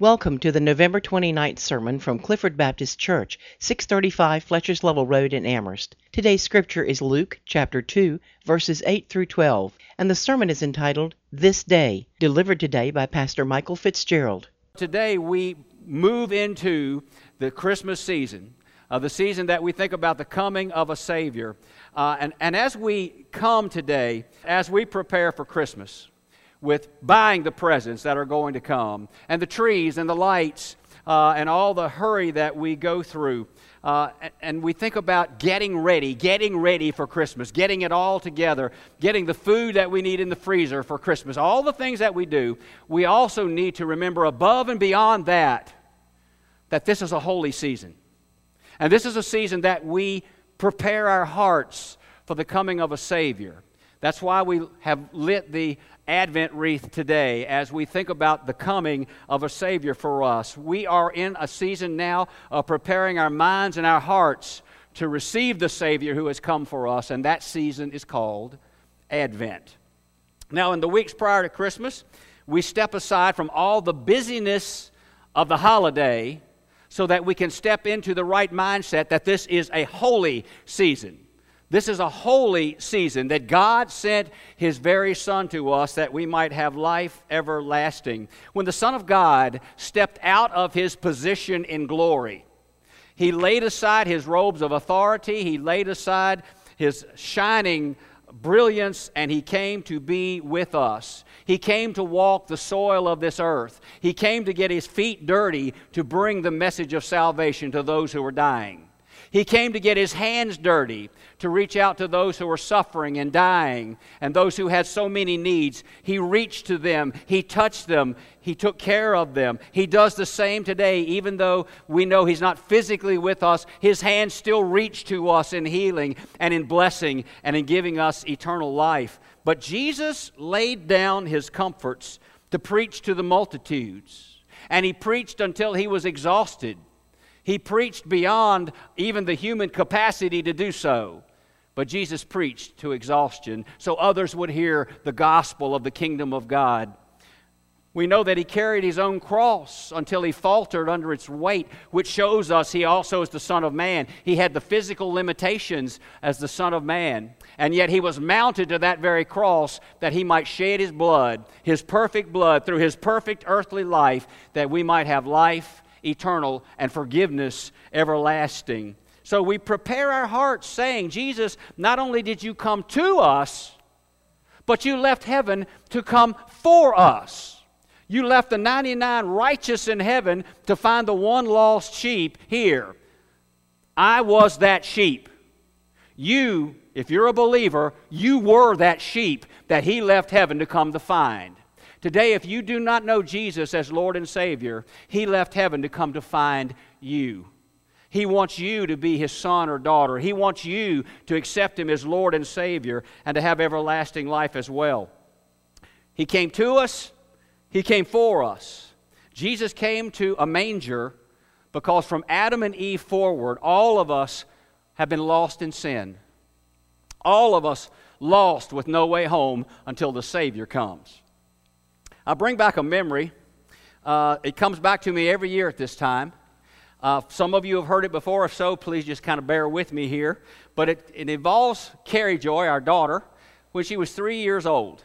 Welcome to the November 29th sermon from Clifford Baptist Church, 635 Fletcher's Level Road in Amherst. Today's scripture is Luke chapter 2, verses 8 through 12, and the sermon is entitled This Day, delivered today by Pastor Michael Fitzgerald. Today we move into the Christmas season, uh, the season that we think about the coming of a Savior. Uh, and, and as we come today, as we prepare for Christmas, with buying the presents that are going to come, and the trees and the lights, uh, and all the hurry that we go through. Uh, and we think about getting ready, getting ready for Christmas, getting it all together, getting the food that we need in the freezer for Christmas, all the things that we do. We also need to remember above and beyond that, that this is a holy season. And this is a season that we prepare our hearts for the coming of a Savior. That's why we have lit the Advent wreath today as we think about the coming of a Savior for us. We are in a season now of preparing our minds and our hearts to receive the Savior who has come for us, and that season is called Advent. Now, in the weeks prior to Christmas, we step aside from all the busyness of the holiday so that we can step into the right mindset that this is a holy season. This is a holy season that God sent His very Son to us that we might have life everlasting. When the Son of God stepped out of His position in glory, He laid aside His robes of authority, He laid aside His shining brilliance, and He came to be with us. He came to walk the soil of this earth. He came to get His feet dirty to bring the message of salvation to those who were dying. He came to get his hands dirty, to reach out to those who were suffering and dying, and those who had so many needs. He reached to them, he touched them, he took care of them. He does the same today, even though we know he's not physically with us. His hands still reach to us in healing and in blessing and in giving us eternal life. But Jesus laid down his comforts to preach to the multitudes, and he preached until he was exhausted. He preached beyond even the human capacity to do so. But Jesus preached to exhaustion so others would hear the gospel of the kingdom of God. We know that he carried his own cross until he faltered under its weight, which shows us he also is the Son of Man. He had the physical limitations as the Son of Man, and yet he was mounted to that very cross that he might shed his blood, his perfect blood, through his perfect earthly life, that we might have life eternal, and forgiveness everlasting. So we prepare our hearts saying, Jesus, not only did you come to us, but you left heaven to come for us. You left the 99 righteous in heaven to find the one lost sheep here. I was that sheep. You, if you're a believer, you were that sheep that he left heaven to come to find. Today, if you do not know Jesus as Lord and Savior, He left heaven to come to find you. He wants you to be His son or daughter. He wants you to accept Him as Lord and Savior and to have everlasting life as well. He came to us, He came for us. Jesus came to a manger because from Adam and Eve forward, all of us have been lost in sin. All of us lost with no way home until the Savior comes. I bring back a memory. Uh, it comes back to me every year at this time. Uh, some of you have heard it before. If so, please just kind of bear with me here. But it, it involves Carrie Joy, our daughter, when she was three years old.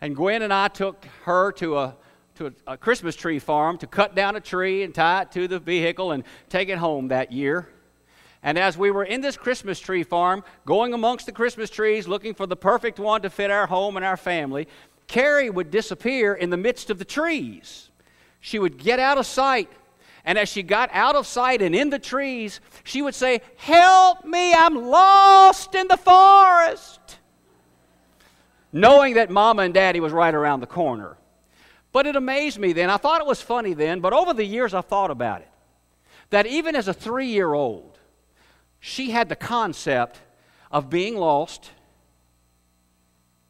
And Gwen and I took her to a to a, a, Christmas tree farm to cut down a tree and tie it to the vehicle and take it home that year. And as we were in this Christmas tree farm, going amongst the Christmas trees, looking for the perfect one to fit our home and our family, Carrie would disappear in the midst of the trees. She would get out of sight. And as she got out of sight and in the trees, she would say, Help me, I'm lost in the forest. Knowing that mama and daddy was right around the corner. But it amazed me then. I thought it was funny then, but over the years I've thought about it. That even as a three year old, she had the concept of being lost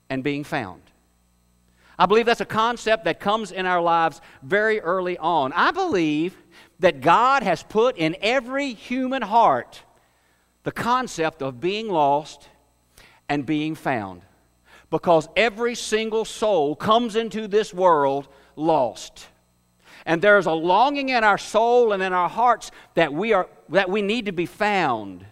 and being found. I believe that's a concept that comes in our lives very early on. I believe that God has put in every human heart the concept of being lost and being found. Because every single soul comes into this world lost. And there's a longing in our soul and in our hearts that we, are, that we need to be found.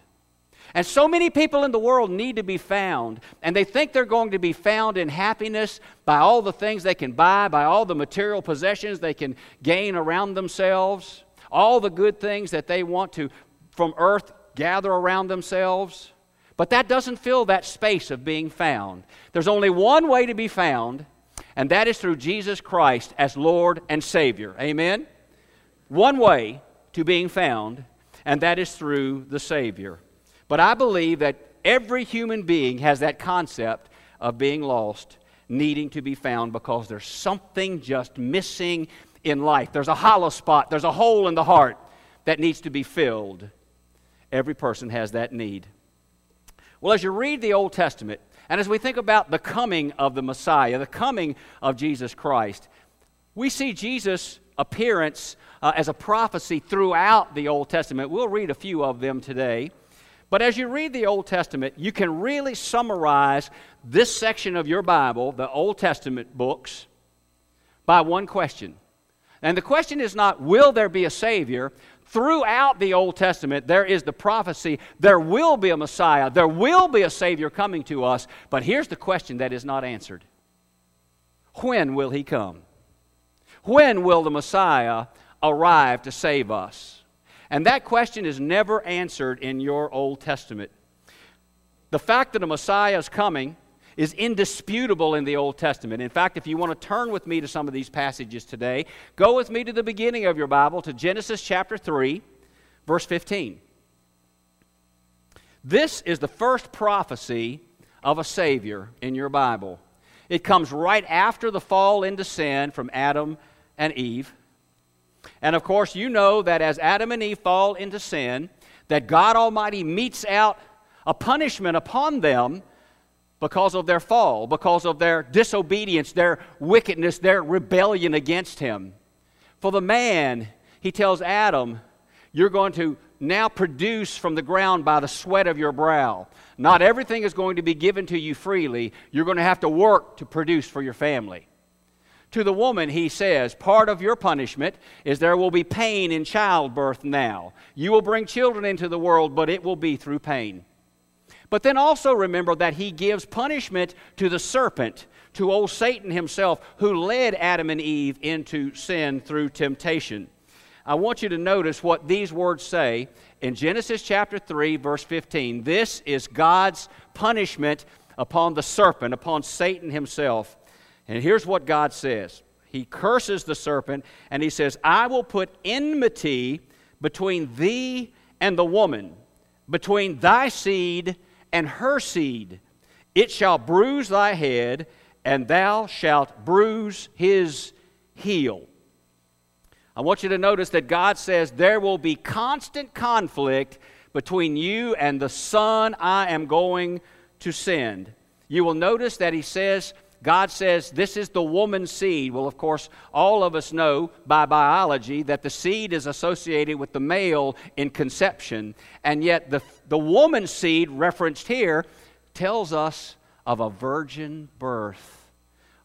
And so many people in the world need to be found, and they think they're going to be found in happiness by all the things they can buy, by all the material possessions they can gain around themselves, all the good things that they want to, from earth, gather around themselves. But that doesn't fill that space of being found. There's only one way to be found, and that is through Jesus Christ as Lord and Savior. Amen? One way to being found, and that is through the Savior. But I believe that every human being has that concept of being lost, needing to be found because there's something just missing in life. There's a hollow spot, there's a hole in the heart that needs to be filled. Every person has that need. Well, as you read the Old Testament, and as we think about the coming of the Messiah, the coming of Jesus Christ, we see Jesus' appearance uh, as a prophecy throughout the Old Testament. We'll read a few of them today. But as you read the Old Testament, you can really summarize this section of your Bible, the Old Testament books, by one question. And the question is not, will there be a Savior? Throughout the Old Testament, there is the prophecy there will be a Messiah, there will be a Savior coming to us. But here's the question that is not answered When will He come? When will the Messiah arrive to save us? And that question is never answered in your Old Testament. The fact that a Messiah is coming is indisputable in the Old Testament. In fact, if you want to turn with me to some of these passages today, go with me to the beginning of your Bible, to Genesis chapter 3, verse 15. This is the first prophecy of a Savior in your Bible. It comes right after the fall into sin from Adam and Eve. And of course, you know that as Adam and Eve fall into sin, that God Almighty metes out a punishment upon them because of their fall, because of their disobedience, their wickedness, their rebellion against him. For the man, he tells Adam, You're going to now produce from the ground by the sweat of your brow. Not everything is going to be given to you freely. You're going to have to work to produce for your family. To the woman, he says, Part of your punishment is there will be pain in childbirth now. You will bring children into the world, but it will be through pain. But then also remember that he gives punishment to the serpent, to old Satan himself, who led Adam and Eve into sin through temptation. I want you to notice what these words say in Genesis chapter 3, verse 15. This is God's punishment upon the serpent, upon Satan himself. And here's what God says He curses the serpent, and he says, I will put enmity between thee and the woman, between thy seed and her seed. It shall bruise thy head, and thou shalt bruise his heel. I want you to notice that God says there will be constant conflict between you and the son I am going to send. You will notice that he says, God says, this is the woman's seed. Well, of course, all of us know by biology that the seed is associated with the male in conception. And yet, the, the woman's seed, referenced here, tells us of a virgin birth.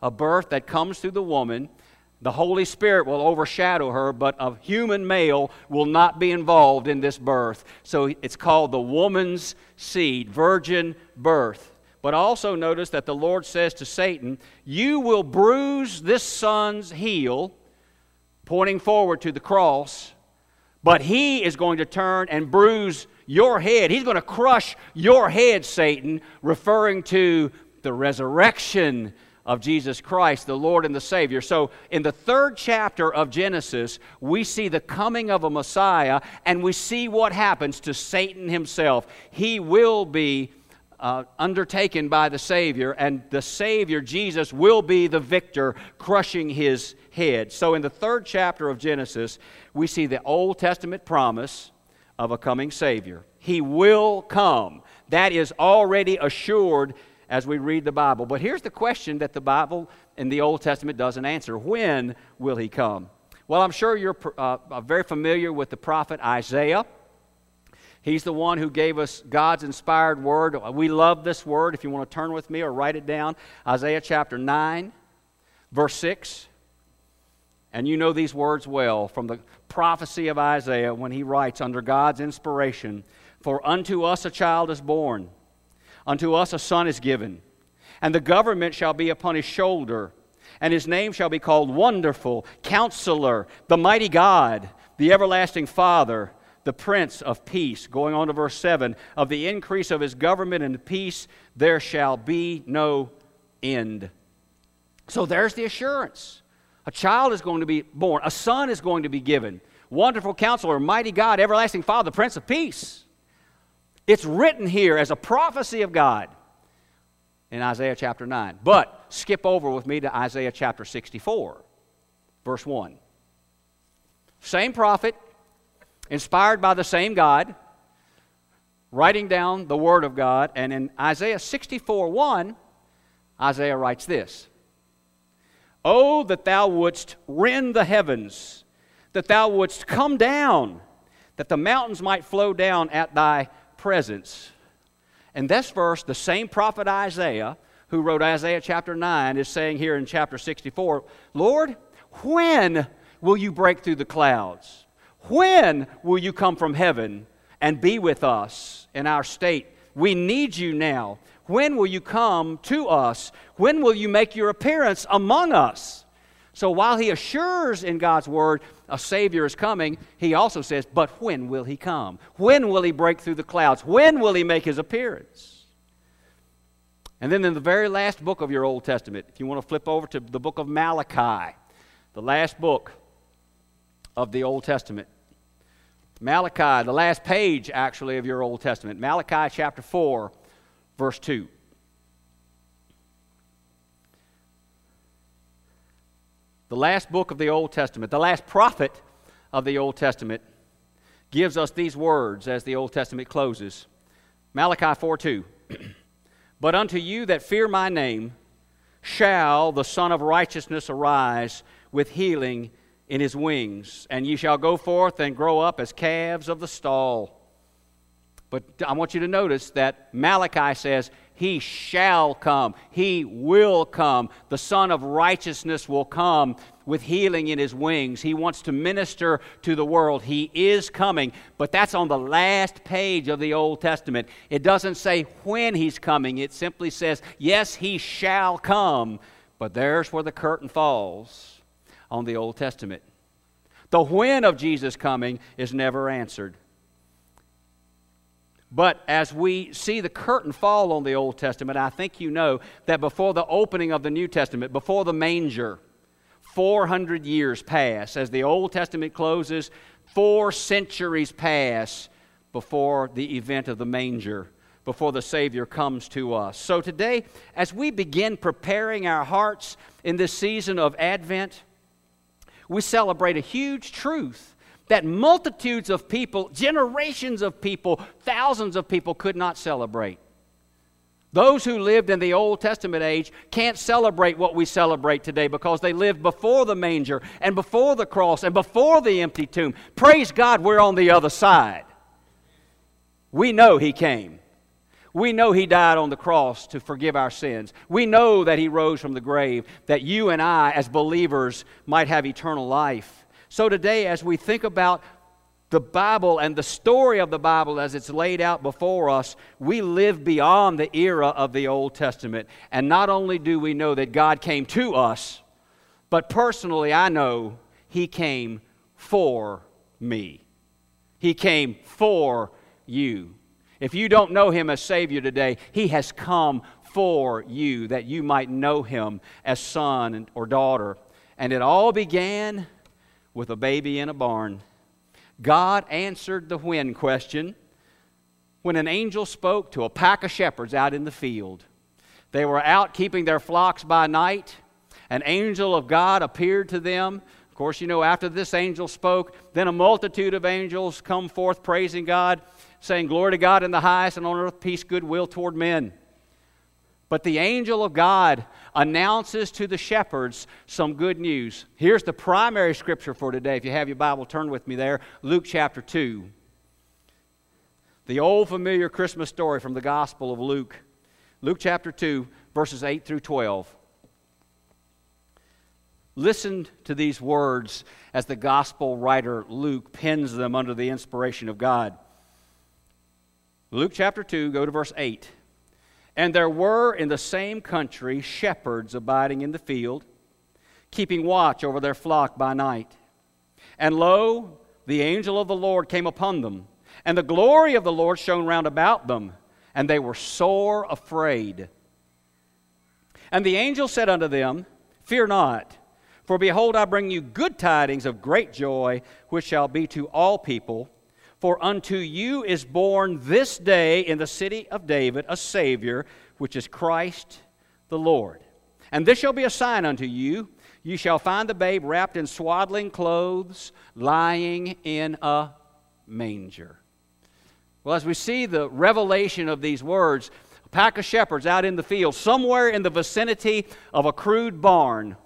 A birth that comes through the woman. The Holy Spirit will overshadow her, but a human male will not be involved in this birth. So it's called the woman's seed, virgin birth. But also notice that the Lord says to Satan, You will bruise this son's heel, pointing forward to the cross, but he is going to turn and bruise your head. He's going to crush your head, Satan, referring to the resurrection of Jesus Christ, the Lord and the Savior. So, in the third chapter of Genesis, we see the coming of a Messiah and we see what happens to Satan himself. He will be uh, undertaken by the Savior, and the Savior, Jesus, will be the victor, crushing his head. So, in the third chapter of Genesis, we see the Old Testament promise of a coming Savior. He will come. That is already assured as we read the Bible. But here's the question that the Bible in the Old Testament doesn't answer When will He come? Well, I'm sure you're uh, very familiar with the prophet Isaiah. He's the one who gave us God's inspired word. We love this word. If you want to turn with me or write it down, Isaiah chapter 9, verse 6. And you know these words well from the prophecy of Isaiah when he writes under God's inspiration For unto us a child is born, unto us a son is given, and the government shall be upon his shoulder, and his name shall be called Wonderful, Counselor, the Mighty God, the Everlasting Father, the Prince of Peace. Going on to verse 7 Of the increase of his government and peace there shall be no end. So there's the assurance. A child is going to be born, a son is going to be given. Wonderful counselor, mighty God, everlasting Father, the Prince of Peace. It's written here as a prophecy of God in Isaiah chapter 9. But skip over with me to Isaiah chapter 64, verse 1. Same prophet, inspired by the same God, writing down the Word of God. And in Isaiah 64 1, Isaiah writes this Oh, that thou wouldst rend the heavens, that thou wouldst come down, that the mountains might flow down at thy presence. And this verse, the same prophet Isaiah, who wrote Isaiah chapter 9, is saying here in chapter 64 Lord, when will you break through the clouds? When will you come from heaven and be with us in our state? We need you now. When will you come to us? When will you make your appearance among us? So while he assures in God's word a Savior is coming, he also says, But when will he come? When will he break through the clouds? When will he make his appearance? And then in the very last book of your Old Testament, if you want to flip over to the book of Malachi, the last book of the Old Testament. Malachi, the last page actually of your Old Testament, Malachi chapter 4 verse 2. The last book of the Old Testament, the last prophet of the Old Testament, gives us these words as the Old Testament closes. Malachi 4 2. but unto you that fear my name shall the Sun of Righteousness arise with healing in his wings, and ye shall go forth and grow up as calves of the stall. But I want you to notice that Malachi says, He shall come. He will come. The Son of Righteousness will come with healing in His wings. He wants to minister to the world. He is coming. But that's on the last page of the Old Testament. It doesn't say when He's coming, it simply says, Yes, He shall come. But there's where the curtain falls on the Old Testament. The when of Jesus coming is never answered. But as we see the curtain fall on the Old Testament, I think you know that before the opening of the New Testament, before the manger, 400 years pass. As the Old Testament closes, four centuries pass before the event of the manger, before the Savior comes to us. So today, as we begin preparing our hearts in this season of Advent, we celebrate a huge truth that multitudes of people, generations of people, thousands of people could not celebrate. Those who lived in the Old Testament age can't celebrate what we celebrate today because they lived before the manger and before the cross and before the empty tomb. Praise God, we're on the other side. We know He came. We know He died on the cross to forgive our sins. We know that He rose from the grave, that you and I, as believers, might have eternal life. So today, as we think about the Bible and the story of the Bible as it's laid out before us, we live beyond the era of the Old Testament. And not only do we know that God came to us, but personally, I know He came for me. He came for you. If you don't know Him as Savior today, He has come for you that you might know Him as son or daughter. And it all began with a baby in a barn. God answered the when question when an angel spoke to a pack of shepherds out in the field. They were out keeping their flocks by night. An angel of God appeared to them. Of course, you know, after this angel spoke, then a multitude of angels come forth praising God, saying, Glory to God in the highest, and on earth peace, goodwill toward men. But the angel of God announces to the shepherds some good news. Here's the primary scripture for today. If you have your Bible, turn with me there. Luke chapter 2. The old familiar Christmas story from the Gospel of Luke. Luke chapter 2, verses 8 through 12. Listen to these words as the gospel writer Luke pens them under the inspiration of God. Luke chapter 2, go to verse 8. And there were in the same country shepherds abiding in the field, keeping watch over their flock by night. And lo, the angel of the Lord came upon them, and the glory of the Lord shone round about them, and they were sore afraid. And the angel said unto them, Fear not. For behold, I bring you good tidings of great joy, which shall be to all people. For unto you is born this day in the city of David a Savior, which is Christ the Lord. And this shall be a sign unto you you shall find the babe wrapped in swaddling clothes, lying in a manger. Well, as we see the revelation of these words, a pack of shepherds out in the field, somewhere in the vicinity of a crude barn,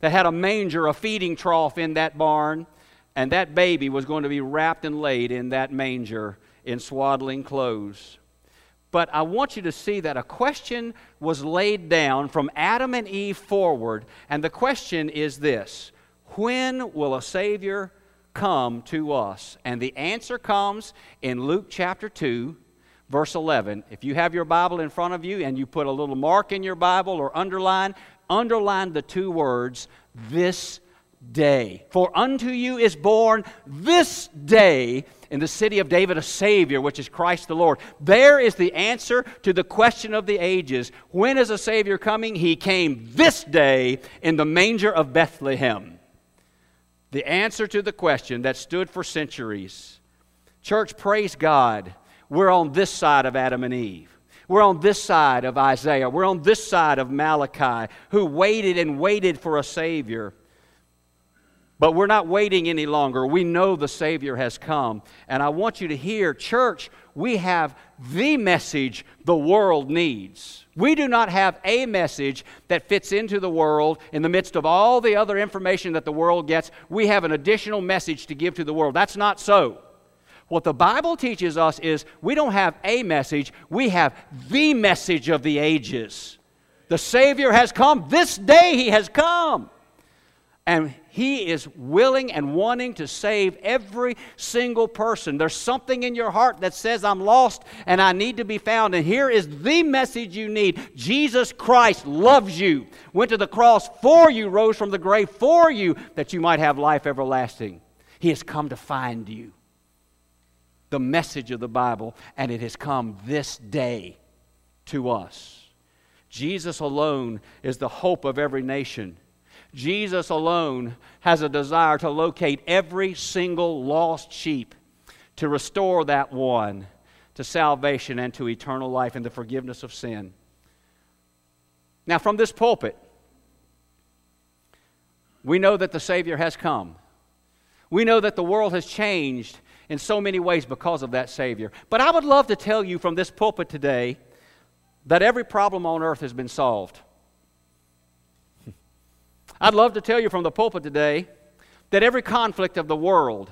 that had a manger, a feeding trough in that barn, and that baby was going to be wrapped and laid in that manger in swaddling clothes. But I want you to see that a question was laid down from Adam and Eve forward, and the question is this When will a Savior come to us? And the answer comes in Luke chapter 2, verse 11. If you have your Bible in front of you and you put a little mark in your Bible or underline, underline the two words, this day. For unto you is born this day in the city of David a Savior, which is Christ the Lord. There is the answer to the question of the ages. When is a Savior coming? He came this day in the manger of Bethlehem. The answer to the question that stood for centuries. Church, praise God. We're on this side of Adam and Eve. We're on this side of Isaiah. We're on this side of Malachi, who waited and waited for a Savior. But we're not waiting any longer. We know the Savior has come. And I want you to hear, church, we have the message the world needs. We do not have a message that fits into the world in the midst of all the other information that the world gets. We have an additional message to give to the world. That's not so. What the Bible teaches us is we don't have a message, we have the message of the ages. The Savior has come. This day He has come. And He is willing and wanting to save every single person. There's something in your heart that says, I'm lost and I need to be found. And here is the message you need Jesus Christ loves you, went to the cross for you, rose from the grave for you, that you might have life everlasting. He has come to find you the message of the Bible, and it has come this day to us. Jesus alone is the hope of every nation. Jesus alone has a desire to locate every single lost sheep, to restore that one to salvation and to eternal life and the forgiveness of sin. Now, from this pulpit, we know that the Savior has come. We know that the world has changed in so many ways because of that Savior. But I would love to tell you from this pulpit today that every problem on earth has been solved. I'd love to tell you from the pulpit today that every conflict of the world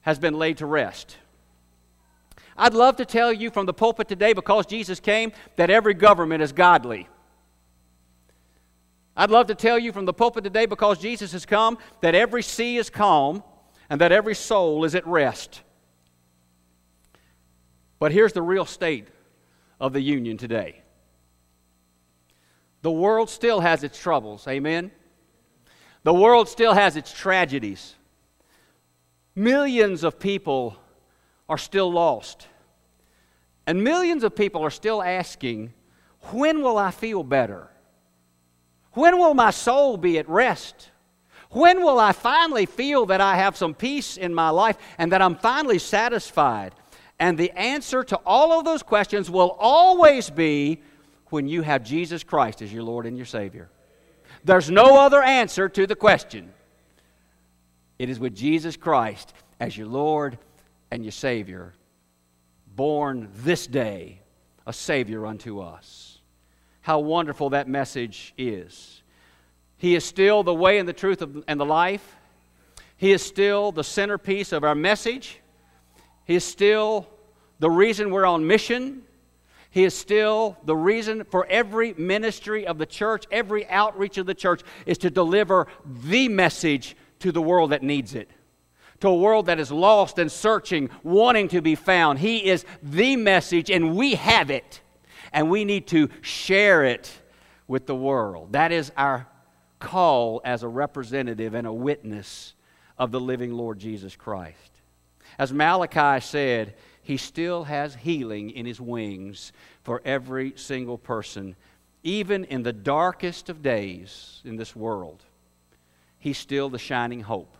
has been laid to rest. I'd love to tell you from the pulpit today, because Jesus came, that every government is godly. I'd love to tell you from the pulpit today, because Jesus has come, that every sea is calm and that every soul is at rest. But here's the real state of the union today the world still has its troubles, amen? The world still has its tragedies. Millions of people are still lost. And millions of people are still asking, when will I feel better? When will my soul be at rest? When will I finally feel that I have some peace in my life and that I'm finally satisfied? And the answer to all of those questions will always be when you have Jesus Christ as your Lord and your Savior. There's no other answer to the question. It is with Jesus Christ as your Lord and your Savior, born this day, a Savior unto us. How wonderful that message is. He is still the way and the truth and the life. He is still the centerpiece of our message. He is still the reason we're on mission. He is still the reason for every ministry of the church, every outreach of the church is to deliver the message to the world that needs it. To a world that is lost and searching, wanting to be found. He is the message, and we have it. And we need to share it with the world. That is our call as a representative and a witness of the living Lord Jesus Christ. As Malachi said, he still has healing in his wings for every single person, even in the darkest of days in this world. He's still the shining hope.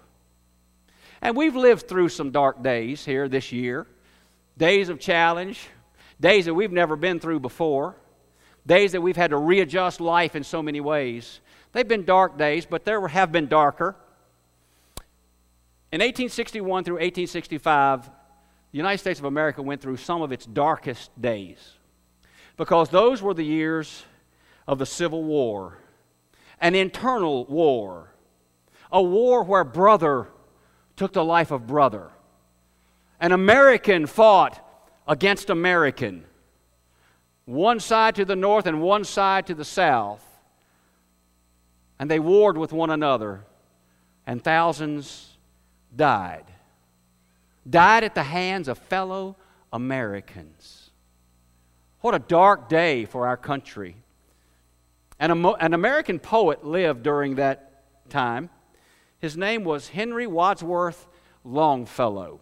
And we've lived through some dark days here this year days of challenge, days that we've never been through before, days that we've had to readjust life in so many ways. They've been dark days, but there have been darker. In 1861 through 1865, the United States of America went through some of its darkest days because those were the years of the Civil War, an internal war, a war where brother took the life of brother. An American fought against American, one side to the north and one side to the south, and they warred with one another, and thousands died died at the hands of fellow Americans. What a dark day for our country. And an American poet lived during that time. His name was Henry Wadsworth Longfellow.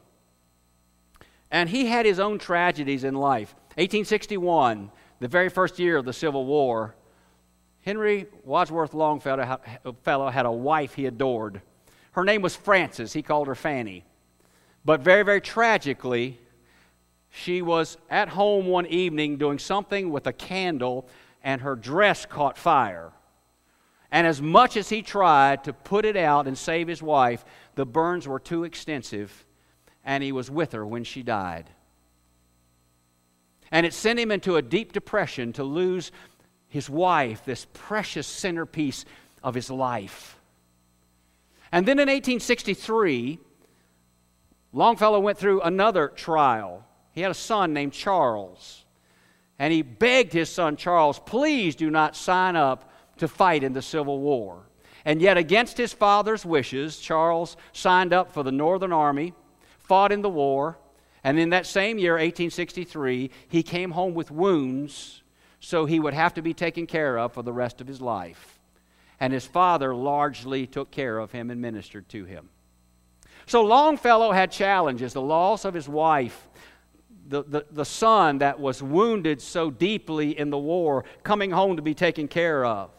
And he had his own tragedies in life. 1861, the very first year of the Civil War, Henry Wadsworth Longfellow had a wife he adored. Her name was Frances. He called her Fanny. But very, very tragically, she was at home one evening doing something with a candle, and her dress caught fire. And as much as he tried to put it out and save his wife, the burns were too extensive, and he was with her when she died. And it sent him into a deep depression to lose his wife, this precious centerpiece of his life. And then in 1863, Longfellow went through another trial. He had a son named Charles. And he begged his son Charles, please do not sign up to fight in the Civil War. And yet, against his father's wishes, Charles signed up for the Northern Army, fought in the war, and in that same year, 1863, he came home with wounds, so he would have to be taken care of for the rest of his life. And his father largely took care of him and ministered to him. So Longfellow had challenges the loss of his wife, the, the, the son that was wounded so deeply in the war, coming home to be taken care of.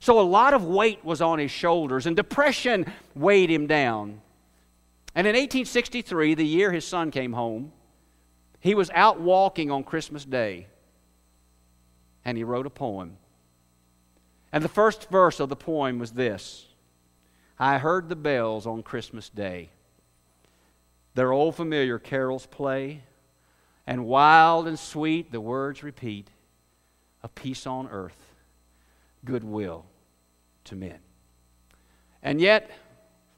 So a lot of weight was on his shoulders, and depression weighed him down. And in 1863, the year his son came home, he was out walking on Christmas Day, and he wrote a poem. And the first verse of the poem was this I heard the bells on Christmas Day. Their old familiar carols play, and wild and sweet the words repeat a peace on earth, goodwill to men. And yet,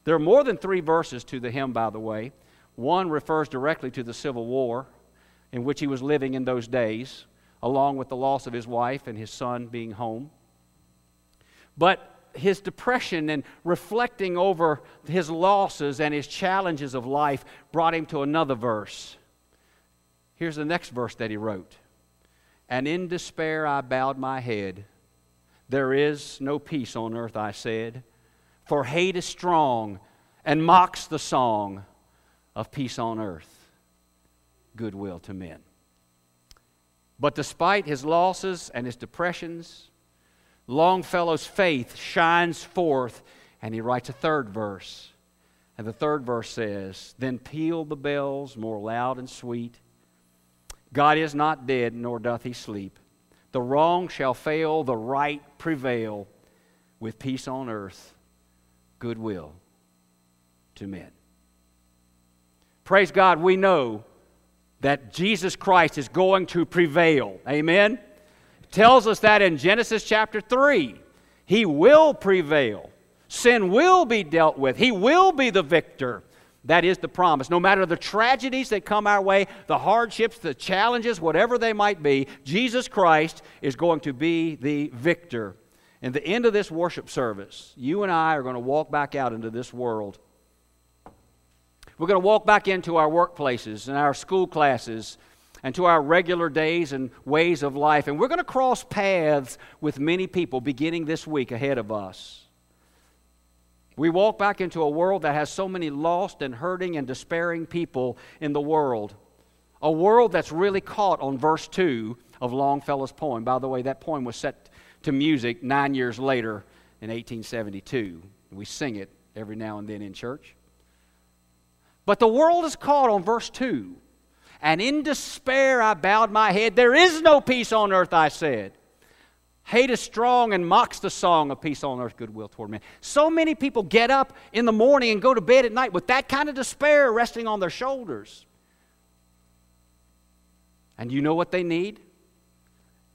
there are more than three verses to the hymn, by the way. One refers directly to the Civil War in which he was living in those days, along with the loss of his wife and his son being home. But his depression and reflecting over his losses and his challenges of life brought him to another verse. Here's the next verse that he wrote And in despair I bowed my head. There is no peace on earth, I said, for hate is strong and mocks the song of peace on earth, goodwill to men. But despite his losses and his depressions, Longfellow's faith shines forth, and he writes a third verse. And the third verse says, Then peal the bells more loud and sweet. God is not dead, nor doth he sleep. The wrong shall fail, the right prevail, with peace on earth, goodwill to men. Praise God, we know that Jesus Christ is going to prevail. Amen? Tells us that in Genesis chapter 3. He will prevail. Sin will be dealt with. He will be the victor. That is the promise. No matter the tragedies that come our way, the hardships, the challenges, whatever they might be, Jesus Christ is going to be the victor. And the end of this worship service, you and I are going to walk back out into this world. We're going to walk back into our workplaces and our school classes and to our regular days and ways of life. And we're going to cross paths with many people beginning this week ahead of us. We walk back into a world that has so many lost and hurting and despairing people in the world. A world that's really caught on verse 2 of Longfellow's poem. By the way, that poem was set to music nine years later in 1872. We sing it every now and then in church. But the world is caught on verse 2. And in despair I bowed my head. There is no peace on earth, I said. Hate is strong and mocks the song of peace on earth, goodwill toward men. So many people get up in the morning and go to bed at night with that kind of despair resting on their shoulders. And you know what they need?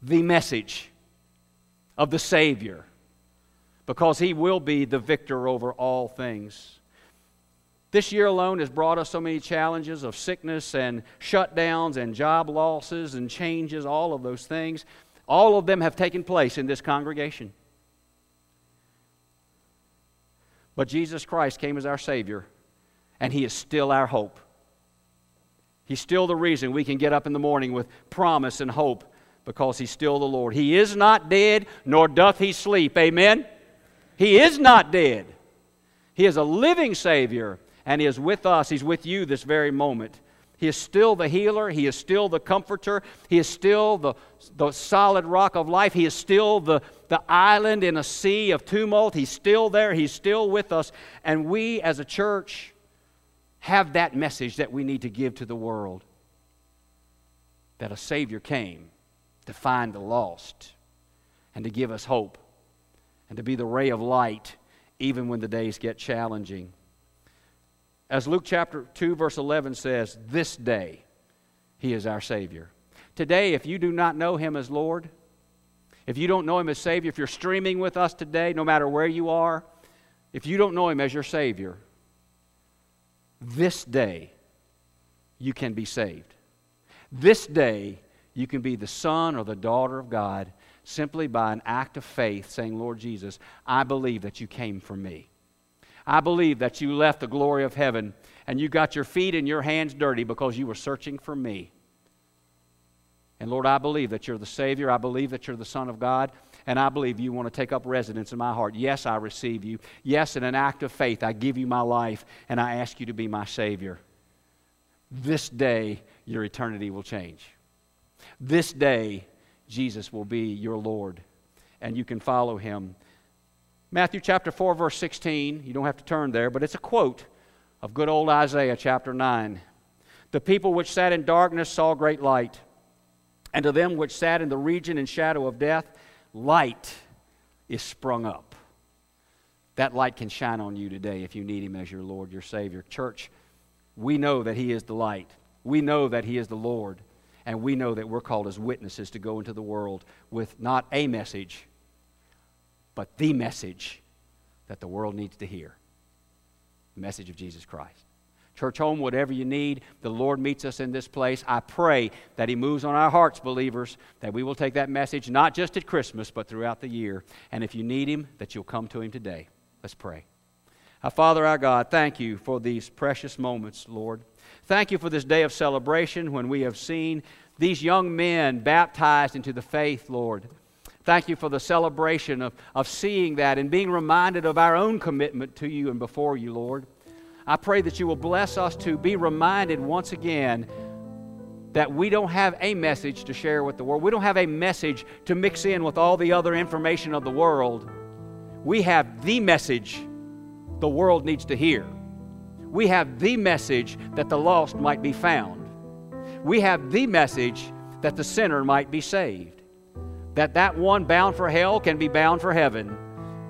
The message of the Savior, because He will be the victor over all things. This year alone has brought us so many challenges of sickness and shutdowns and job losses and changes, all of those things. All of them have taken place in this congregation. But Jesus Christ came as our Savior, and He is still our hope. He's still the reason we can get up in the morning with promise and hope because He's still the Lord. He is not dead, nor doth He sleep. Amen? He is not dead. He is a living Savior and He is with us. He's with you this very moment. He is still the healer. He is still the comforter. He is still the, the solid rock of life. He is still the, the island in a sea of tumult. He's still there. He's still with us. And we as a church have that message that we need to give to the world that a Savior came to find the lost and to give us hope and to be the ray of light even when the days get challenging. As Luke chapter 2, verse 11 says, This day he is our Savior. Today, if you do not know him as Lord, if you don't know him as Savior, if you're streaming with us today, no matter where you are, if you don't know him as your Savior, this day you can be saved. This day you can be the son or the daughter of God simply by an act of faith, saying, Lord Jesus, I believe that you came for me. I believe that you left the glory of heaven and you got your feet and your hands dirty because you were searching for me. And Lord, I believe that you're the Savior. I believe that you're the Son of God. And I believe you want to take up residence in my heart. Yes, I receive you. Yes, in an act of faith, I give you my life and I ask you to be my Savior. This day, your eternity will change. This day, Jesus will be your Lord and you can follow him Matthew chapter 4, verse 16. You don't have to turn there, but it's a quote of good old Isaiah chapter 9. The people which sat in darkness saw great light, and to them which sat in the region and shadow of death, light is sprung up. That light can shine on you today if you need Him as your Lord, your Savior. Church, we know that He is the light. We know that He is the Lord. And we know that we're called as witnesses to go into the world with not a message, but the message that the world needs to hear the message of Jesus Christ. Church home, whatever you need, the Lord meets us in this place. I pray that He moves on our hearts, believers, that we will take that message not just at Christmas, but throughout the year. And if you need Him, that you'll come to Him today. Let's pray. Our Father, our God, thank you for these precious moments, Lord. Thank you for this day of celebration when we have seen these young men baptized into the faith, Lord. Thank you for the celebration of, of seeing that and being reminded of our own commitment to you and before you, Lord. I pray that you will bless us to be reminded once again that we don't have a message to share with the world. We don't have a message to mix in with all the other information of the world. We have the message the world needs to hear. We have the message that the lost might be found. We have the message that the sinner might be saved that that one bound for hell can be bound for heaven.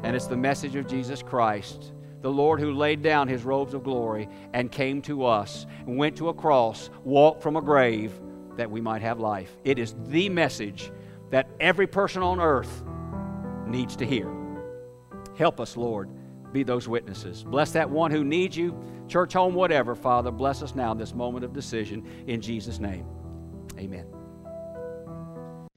And it's the message of Jesus Christ, the Lord who laid down his robes of glory and came to us, and went to a cross, walked from a grave, that we might have life. It is the message that every person on earth needs to hear. Help us, Lord, be those witnesses. Bless that one who needs you, church, home, whatever, Father. Bless us now in this moment of decision. In Jesus' name, amen.